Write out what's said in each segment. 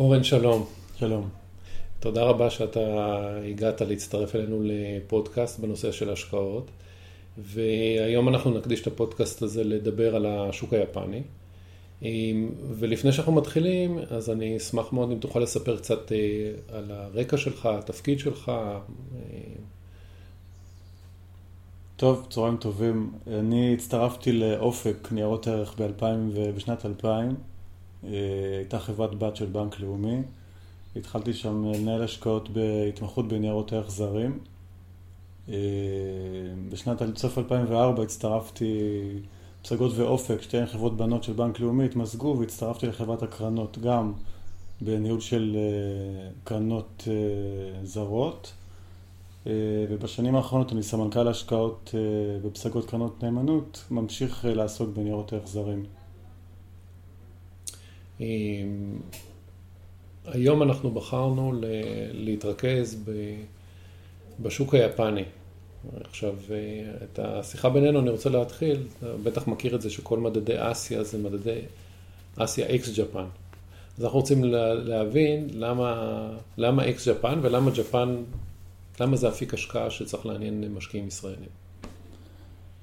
אורן, שלום. שלום. תודה רבה שאתה הגעת להצטרף אלינו לפודקאסט בנושא של השקעות. והיום אנחנו נקדיש את הפודקאסט הזה לדבר על השוק היפני. ולפני שאנחנו מתחילים, אז אני אשמח מאוד אם תוכל לספר קצת אה, על הרקע שלך, התפקיד שלך. אה. טוב, צהריים טובים. אני הצטרפתי לאופק ניירות ערך ב-2000 ובשנת 2000. אה, הייתה חברת בת של בנק לאומי. התחלתי שם לנהל השקעות בהתמחות בניירות ערך זרים. בשנת סוף 2004 הצטרפתי, פסגות ואופק, שתי חברות בנות של בנק לאומי, התמזגו והצטרפתי לחברת הקרנות, גם בניהול של קרנות זרות. ובשנים האחרונות אני סמנכ"ל השקעות בפסגות קרנות נאמנות, ממשיך לעסוק בניירות ערך זרים. היום אנחנו בחרנו להתרכז בשוק היפני. עכשיו, את השיחה בינינו אני רוצה להתחיל, אתה בטח מכיר את זה שכל מדדי אסיה זה מדדי אסיה אקס ג'פן. אז אנחנו רוצים להבין למה, למה אקס ג'פן ולמה ג'פן, למה זה אפיק השקעה שצריך לעניין משקיעים ישראלים.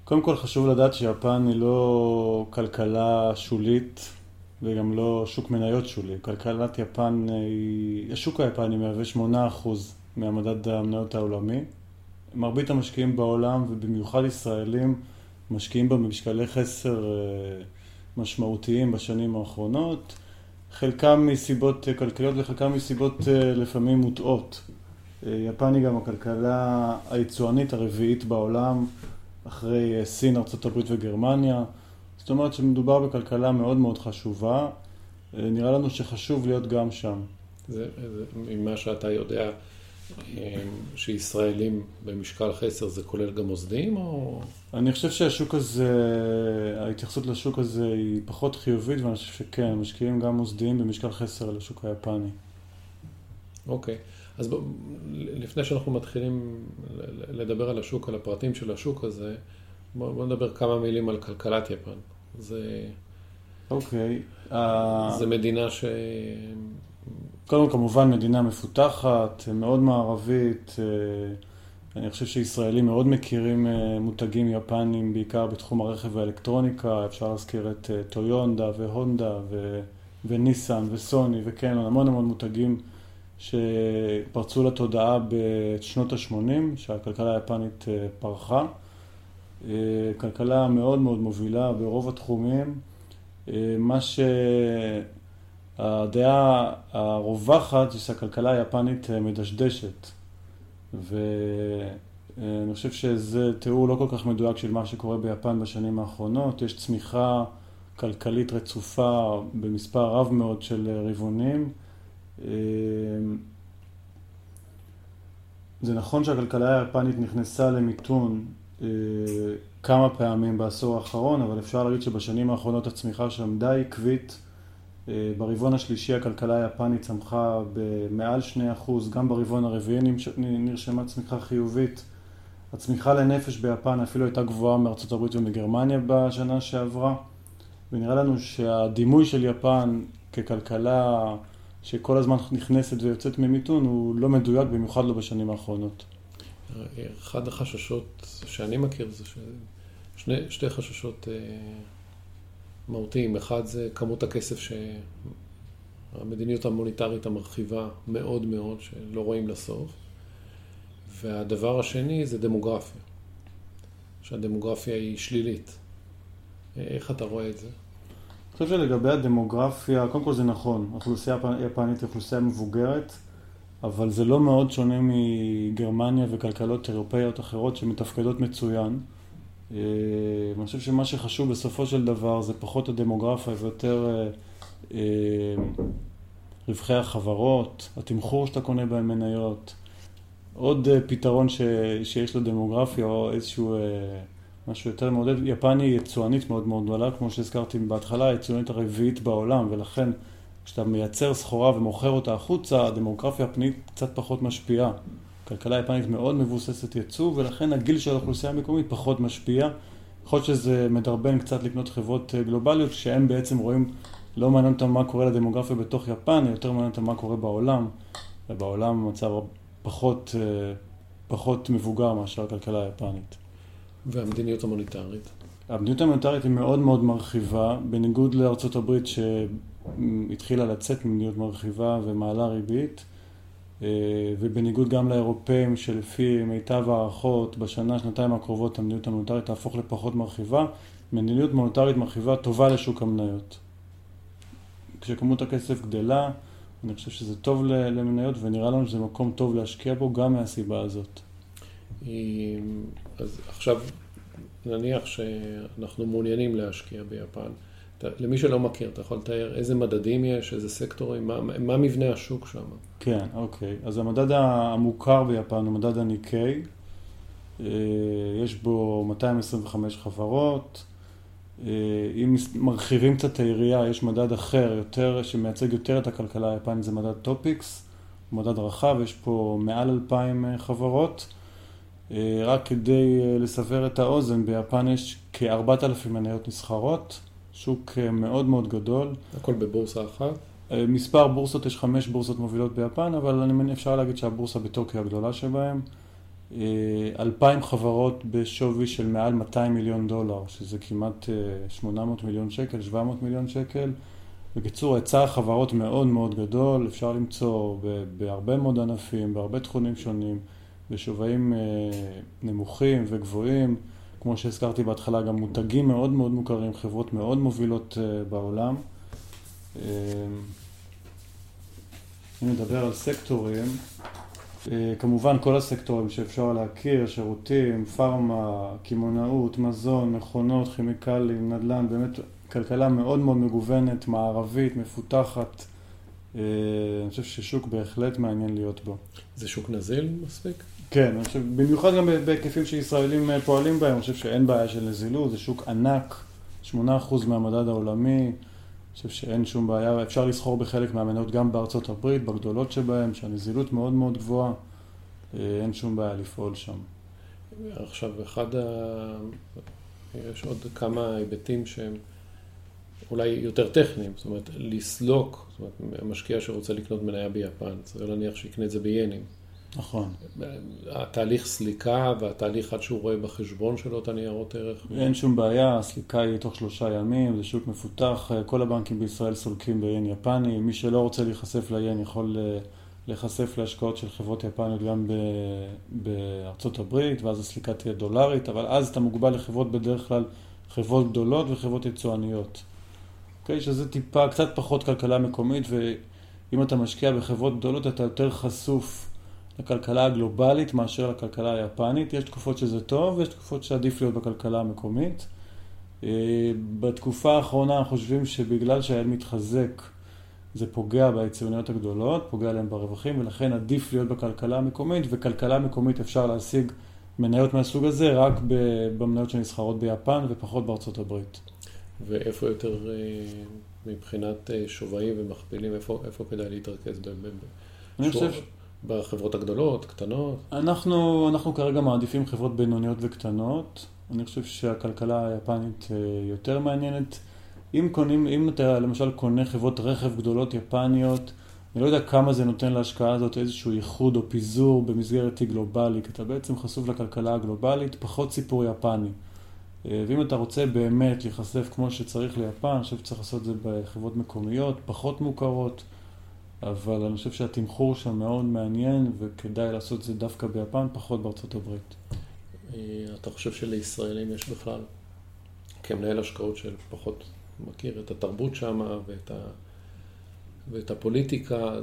קודם כל חשוב לדעת שיפן היא לא כלכלה שולית וגם לא שוק מניות שולי. כלכלת יפן, היא... השוק היפני מהווה 8% מהמדד המניות העולמי. מרבית המשקיעים בעולם, ובמיוחד ישראלים, משקיעים בה במשקלי חסר אה, משמעותיים בשנים האחרונות. חלקם מסיבות כלכליות וחלקם מסיבות אה, לפעמים מוטעות. אה, יפן היא גם הכלכלה היצואנית הרביעית בעולם, אחרי סין, ארה"ב וגרמניה. זאת אומרת שמדובר בכלכלה מאוד מאוד חשובה, אה, נראה לנו שחשוב להיות גם שם. זה, זה ממה שאתה יודע, אה, שישראלים במשקל חסר זה כולל גם מוסדיים או... אני חושב שהשוק הזה, ההתייחסות לשוק הזה היא פחות חיובית ואני חושב שכן, משקיעים גם מוסדיים במשקל חסר לשוק היפני. אוקיי, okay. אז ב... לפני שאנחנו מתחילים לדבר על השוק, על הפרטים של השוק הזה, בואו נדבר כמה מילים על כלכלת יפן. זה... אוקיי. זה מדינה ש... קודם כל, כמובן מדינה מפותחת, מאוד מערבית. אה, אני חושב שישראלים מאוד מכירים אה, מותגים יפנים, בעיקר בתחום הרכב והאלקטרוניקה. אפשר להזכיר את אה, טויונדה והונדה ו... וניסן וסוני וקנון, המון המון מותגים שפרצו לתודעה בשנות ה-80, שהכלכלה היפנית פרחה. אה, כלכלה מאוד מאוד מובילה ברוב התחומים. אה, מה שהדעה הרווחת זה שהכלכלה היפנית אה, מדשדשת. ואני חושב שזה תיאור לא כל כך מדויק של מה שקורה ביפן בשנים האחרונות. יש צמיחה כלכלית רצופה במספר רב מאוד של רבעונים. זה נכון שהכלכלה היפנית נכנסה למיתון כמה פעמים בעשור האחרון, אבל אפשר להגיד שבשנים האחרונות הצמיחה שם די עקבית. אה, ברבעון השלישי הכלכלה היפנית צמחה במעל 2%, גם ברבעון הרביעי נרשמה צמיחה חיובית. הצמיחה לנפש ביפן אפילו הייתה גבוהה מארצות הברית ומגרמניה בשנה שעברה, ונראה לנו שהדימוי של יפן ככלכלה שכל הזמן נכנסת ויוצאת ממיתון הוא לא מדויק, במיוחד לא בשנים האחרונות. אחד החששות שאני מכיר זה שני, שתי חששות אה, מהותיים. אחד זה כמות הכסף שהמדיניות המוניטרית המרחיבה מאוד מאוד, שלא רואים לסוף. והדבר השני זה דמוגרפיה. שהדמוגרפיה היא שלילית. איך אתה רואה את זה? אני חושב שלגבי הדמוגרפיה, קודם כל זה נכון, האוכלוסייה היפנית היא אוכלוסייה מבוגרת, אבל זה לא מאוד שונה מגרמניה וכלכלות אירופאיות אחרות שמתפקדות מצוין. אה, אני חושב שמה שחשוב בסופו של דבר זה פחות הדמוגרפיה ויותר אה, אה, רווחי החברות, התמחור שאתה קונה בהם מניות. עוד פתרון ש, שיש לדמוגרפיה או איזשהו משהו יותר מעודד, יפן היא יצואנית מאוד מאוד גדולה, כמו שהזכרתי בהתחלה, היצואנית הרביעית בעולם, ולכן כשאתה מייצר סחורה ומוכר אותה החוצה, הדמוגרפיה הפנימית קצת פחות משפיעה. הכלכלה היפנית מאוד מבוססת ייצוא, ולכן הגיל של האוכלוסייה המקומית פחות משפיע. יכול להיות שזה מדרבן קצת לקנות חברות אה, גלובליות, כשהם בעצם רואים לא מעניין אותם מה קורה לדמוגרפיה בתוך יפן, יותר מעניין אותם מה קורה בעולם, ובעולם המצב פחות, אה, פחות מבוגר מאשר הכלכלה היפנית. והמדיניות המוניטרית? המדיניות המוניטרית היא מאוד מאוד מרחיבה, בניגוד לארצות הברית שהתחילה לצאת ממדיניות מרחיבה ומעלה ריבית, אה, ובניגוד גם לאירופאים שלפי מיטב הערכות בשנה, שנתיים הקרובות המדיניות המוניטרית תהפוך לפחות מרחיבה, מדיניות מוניטרית מרחיבה טובה לשוק המניות. כשכמות הכסף גדלה, אני חושב שזה טוב למניות ונראה לנו שזה מקום טוב להשקיע בו גם מהסיבה הזאת. אז עכשיו נניח שאנחנו מעוניינים להשקיע ביפן. למי שלא מכיר, אתה יכול לתאר איזה מדדים יש, איזה סקטורים, מה, מה מבנה השוק שם? כן, אוקיי. אז המדד המוכר ביפן הוא מדד הניקיי. אה, יש בו 225 חברות. אה, אם מרחיבים קצת את היריעה, יש מדד אחר, יותר, שמייצג יותר את הכלכלה היפנית, זה מדד טופיקס. הוא מדד רחב, יש פה מעל 2,000 אה, חברות. רק כדי לסבר את האוזן, ביפן יש כ-4,000 מניות נסחרות, שוק אה, מאוד מאוד גדול. הכל בבורסה אחת? מספר בורסות, יש חמש בורסות מובילות ביפן, אבל אני מניח אפשר להגיד שהבורסה בטוקיו הגדולה שבהן. אלפיים חברות בשווי של מעל 200 מיליון דולר, שזה כמעט 800 מיליון שקל, 700 מיליון שקל. בקיצור, היצע החברות מאוד מאוד גדול, אפשר למצוא בהרבה מאוד ענפים, בהרבה תחומים שונים. בשווים אה, נמוכים וגבוהים, כמו שהזכרתי בהתחלה, גם מותגים מאוד מאוד מוכרים, חברות מאוד מובילות אה, בעולם. אה, אם נדבר על סקטורים, כמובן כל הסקטורים שאפשר להכיר, שירותים, פארמה, קמעונאות, מזון, מכונות, כימיקלים, נדל"ן, באמת כלכלה מאוד מאוד מגוונת, מערבית, מפותחת. אני חושב ששוק בהחלט מעניין להיות בו. זה שוק נזיל מספיק? כן, אני חושב, במיוחד גם בהיקפים שישראלים אה, פועלים בהם, אני חושב שאין בעיה של נזילות, זה שוק ענק, 8% מהמדד העולמי, אני חושב שאין שום בעיה, אפשר לסחור בחלק מהמניות גם בארצות הברית, בגדולות שבהם, שהנזילות מאוד מאוד גבוהה, אה, אין שום בעיה לפעול שם. עכשיו, אחד ה... יש עוד כמה היבטים שהם אולי יותר טכניים, זאת אומרת, לסלוק, זאת אומרת, משקיע שרוצה לקנות מניה ביפן, צריך להניח שיקנה את זה ביינים. נכון. התהליך סליקה והתהליך עד שהוא רואה בחשבון שלו את הניירות ערך. אין שום בעיה, הסליקה היא תוך שלושה ימים, זה שוק מפותח, כל הבנקים בישראל סולקים ביין יפני, מי שלא רוצה להיחשף ליין יכול אה, להיחשף להשקעות של חברות יפניות גם בארצות הברית, ואז הסליקה תהיה דולרית, אבל אז אתה מוגבל לחברות בדרך כלל חברות גדולות וחברות יצואניות. אוקיי? שזה טיפה, קצת פחות כלכלה מקומית, ואם אתה משקיע בחברות גדולות אתה יותר חשוף לכלכלה הגלובלית מאשר לכלכלה היפנית. יש תקופות שזה טוב ויש תקופות שעדיף להיות בכלכלה המקומית. אה, בתקופה האחרונה חושבים שבגלל שהאל מתחזק זה פוגע ביציוניות הגדולות, פוגע להם ברווחים ולכן עדיף להיות בכלכלה המקומית וכלכלה מקומית אפשר להשיג מניות מהסוג הזה רק במניות שנסחרות ביפן ופחות בארצות הברית. ואיפה יותר אה, מבחינת אה, שווים ומכפילים, איפה, איפה כדאי להתרכז? אני חושב... בחברות הגדולות, קטנות? אנחנו, אנחנו כרגע מעדיפים חברות בינוניות וקטנות. אני חושב שהכלכלה היפנית אה, יותר מעניינת. אם קונים, אם אתה למשל קונה חברות רכב גדולות יפניות, אני לא יודע כמה זה נותן להשקעה הזאת איזשהו ייחוד או פיזור במסגרת אי גלובלי, כי אתה בעצם חשוף לכלכלה הגלובלית, פחות סיפור יפני. אה, ואם אתה רוצה באמת להיחשף כמו שצריך ליפן, אני חושב שצריך לעשות את זה בחברות מקומיות, פחות מוכרות. אבל אני חושב שהתמחור שם מאוד מעניין וכדאי לעשות את זה דווקא ביפן, פחות בארצות הברית. אה, אתה חושב שלישראלים יש בכלל, כמנהל השקעות של פחות מכיר את התרבות שם ואת, ה... ואת הפוליטיקה,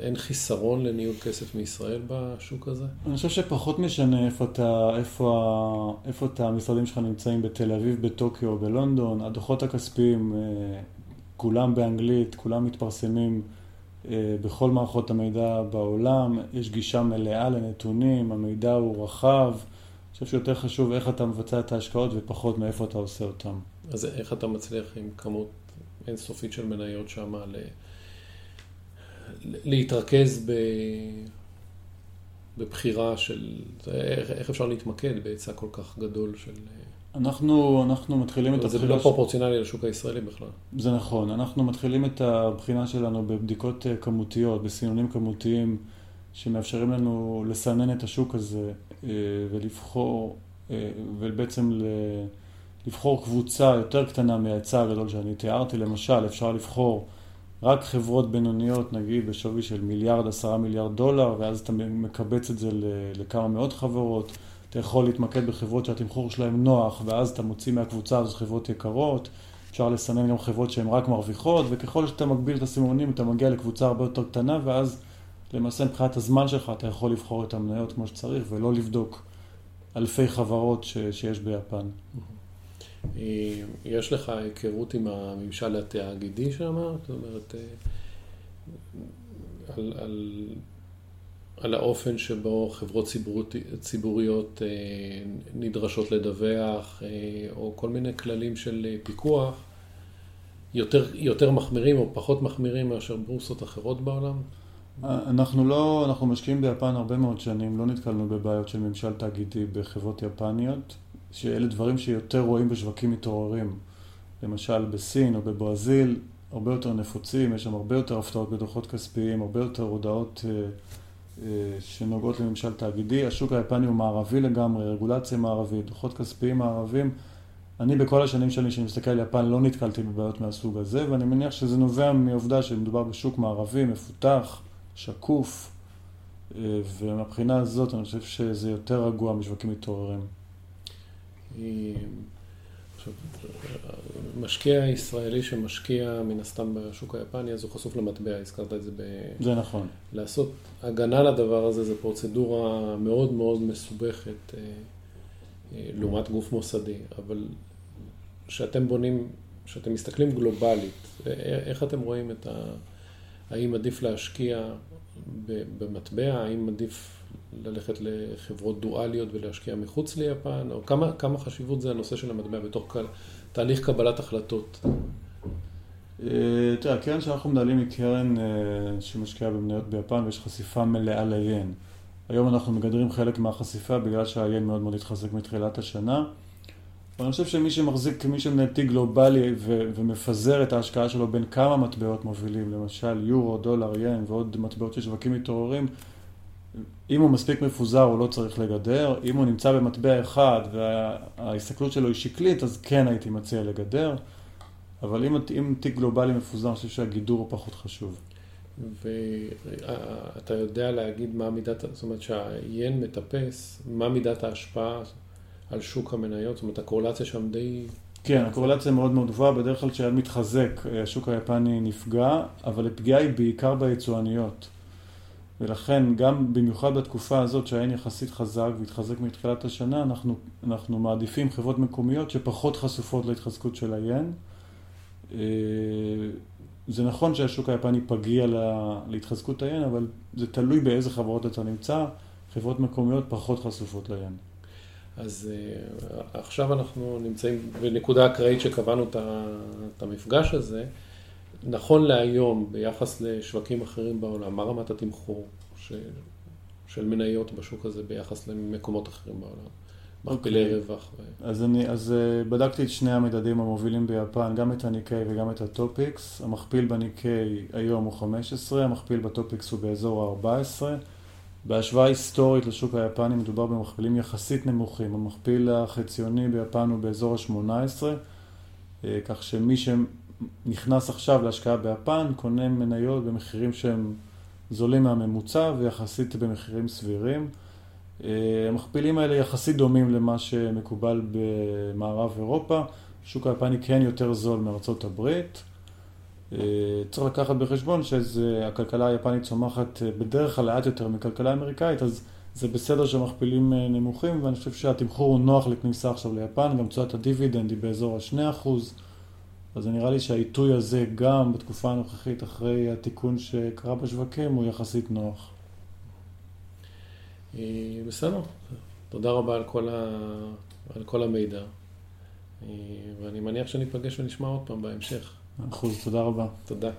אין חיסרון לניהול כסף מישראל בשוק הזה? אני חושב שפחות משנה איפה אתה, איפה, איפה אתה, המשרדים שלך נמצאים בתל אביב, בטוקיו בלונדון, הדוחות הכספיים, אה, כולם באנגלית, כולם מתפרסמים. אה, בכל מערכות המידע בעולם, יש גישה מלאה לנתונים, המידע הוא רחב. אני חושב שיותר חשוב איך אתה מבצע את ההשקעות ופחות מאיפה אתה עושה אותן. אז איך אתה מצליח עם כמות אינסופית של מניות שם ל... להתרכז ב... בבחירה של... איך, אפשר להתמקד בהיצע כל כך גדול של... אנחנו, אנחנו מתחילים את זה הבחינה... לא פרופורציונלי לשוק הישראלי בכלל. זה נכון, אנחנו מתחילים את הבחינה שלנו בבדיקות אה, כמותיות, בסינונים כמותיים, שמאפשרים לנו לסנן את השוק הזה אה, ולבחור, אה, ובעצם לבחור קבוצה יותר קטנה מההיצע הגדול שאני תיארתי. למשל, אפשר לבחור רק חברות בינוניות, נגיד בשווי של מיליארד, עשרה מיליארד דולר, ואז אתה מקבץ את זה לכמה מאות חברות. אתה יכול להתמקד בחברות שהתמחור שלהן נוח, ואז אתה מוציא מהקבוצה הזו חברות יקרות. אפשר לסנן גם חברות שהן רק מרוויחות, וככל שאתה מגביל את הסימונים, אתה מגיע לקבוצה הרבה יותר קטנה, ואז למעשה מבחינת הזמן שלך אתה יכול לבחור את המניות כמו שצריך, ולא לבדוק אלפי חברות ש, שיש ביפן. אה, יש לך היכרות עם הממשל התאגידי שם? זאת אומרת, אה, על, על, על האופן שבו חברות ציבוריות, אה, נדרשות לדווח, או כל מיני כללים של פיקוח, יותר, יותר מחמירים או פחות מחמירים מאשר בורסות אחרות בעולם? אנחנו לא, אנחנו משקיעים ביפן הרבה מאוד שנים, לא נתקלנו בבעיות של ממשל תאגידי בחברות יפניות. שאלה דברים שיותר רואים בשווקים מתעוררים. למשל בסין או בברזיל, הרבה יותר נפוצים, יש שם הרבה יותר הפתעות בדוחות כספיים, הרבה יותר הודעות אה, אה, שנוגעות לממשל תאגידי. השוק היפני הוא מערבי לגמרי, רגולציה מערבית, דוחות כספיים מערבים. אני בכל השנים שלי שאני מסתכל על יפן לא נתקלתי בבעיות מהסוג הזה, ואני מניח שזה נובע מעובדה שמדובר בשוק מערבי, מפותח, שקוף, אה, ומבחינה הזאת אני חושב שזה יותר רגוע משווקים מתעוררים. משקיע ישראלי שמשקיע מן הסתם בשוק היפני, אז הוא חשוף למטבע, הזכרת את זה ב... זה נכון. לעשות הגנה לדבר הזה, זו פרוצדורה מאוד מאוד מסובכת אה, אה, לעומת גוף מוסדי, אבל כשאתם בונים, כשאתם מסתכלים גלובלית, אה, איך אתם רואים את ה... האם עדיף להשקיע במטבע, האם עדיף ללכת לחברות דואליות ולהשקיע מחוץ ליפן, או כמה, כמה חשיבות זה הנושא של המטבע בתוך תהליך קבלת החלטות? אה, תראה, הקרן שאנחנו מנהלים היא קרן אה, שמשקיעה במניות ביפן ויש חשיפה מלאה ליין. היום אנחנו מגדרים חלק מהחשיפה בגלל שהיין מאוד מאוד התחזק מתחילת השנה. ואני חושב שמי שמחזיק, מי שמנהל תיק גלובלי ו- ומפזר את ההשקעה שלו בין כמה מטבעות מובילים, למשל יורו, דולר, ין ועוד מטבעות של שווקים מתעוררים, אם הוא מספיק מפוזר הוא לא צריך לגדר, אם הוא נמצא במטבע אחד וההסתכלות שלו היא שקלית, אז כן הייתי מציע לגדר, אבל אם, אם תיק גלובלי מפוזר, אני חושב שהגידור הוא פחות חשוב. ואתה יודע להגיד מה מידת, זאת אומרת שהיין מטפס, מה מידת ההשפעה על שוק המניות, זאת אומרת הקורלציה שם די... כן, הקורלציה מאוד מאוד גבוהה, בדרך כלל כשהיה מתחזק, השוק היפני נפגע, אבל הפגיעה היא בעיקר ביצואניות. ולכן גם במיוחד בתקופה הזאת שהעין יחסית חזק והתחזק מתחילת השנה, אנחנו, אנחנו מעדיפים חברות מקומיות שפחות חשופות להתחזקות של היין. אה, זה נכון שהשוק היפני פגיע להתחזקות היין, אבל זה תלוי באיזה חברות אתה נמצא, חברות מקומיות פחות חשופות ליין. אז uh, עכשיו אנחנו נמצאים בנקודה אקראית שקבענו את המפגש הזה. נכון להיום, ביחס לשווקים אחרים בעולם, מה רמת התמחור של, של מניות בשוק הזה ביחס למקומות אחרים בעולם? מכפילי okay. אוקיי. רווח. ו... אז, אני, אז uh, בדקתי את שני המדדים המובילים ביפן, גם את הניקיי וגם את הטופיקס. המכפיל בניקיי היום הוא 15, המכפיל בטופיקס הוא באזור ה-14. בהשוואה היסטורית לשוק היפני מדובר במכפילים יחסית נמוכים. המכפיל החציוני ביפן הוא באזור ה-18, אה, כך שמי נכנס עכשיו להשקעה ביפן, קונה מניות במחירים שהם זולים מהממוצע ויחסית במחירים סבירים. אה, המכפילים האלה יחסית דומים למה שמקובל במערב אירופה. השוק היפני כן יותר זול מארצות הברית. אה, צריך לקחת בחשבון שהכלכלה היפנית צומחת אה, בדרך כלל לאט יותר מכלכלה אמריקאית, אז זה בסדר שהמכפילים נמוכים, ואני חושב שהתמחור הוא נוח לכניסה עכשיו ליפן, גם תשואת הדיבידנד היא באזור ה-2%. אז נראה לי שהעיתוי הזה גם בתקופה הנוכחית אחרי התיקון שקרה בשווקים הוא יחסית נוח. אה, בסדר, תודה רבה על כל, ה... על כל המידע. אה, ואני מניח שניפגש ונשמע עוד פעם בהמשך. אחוז, תודה רבה. תודה.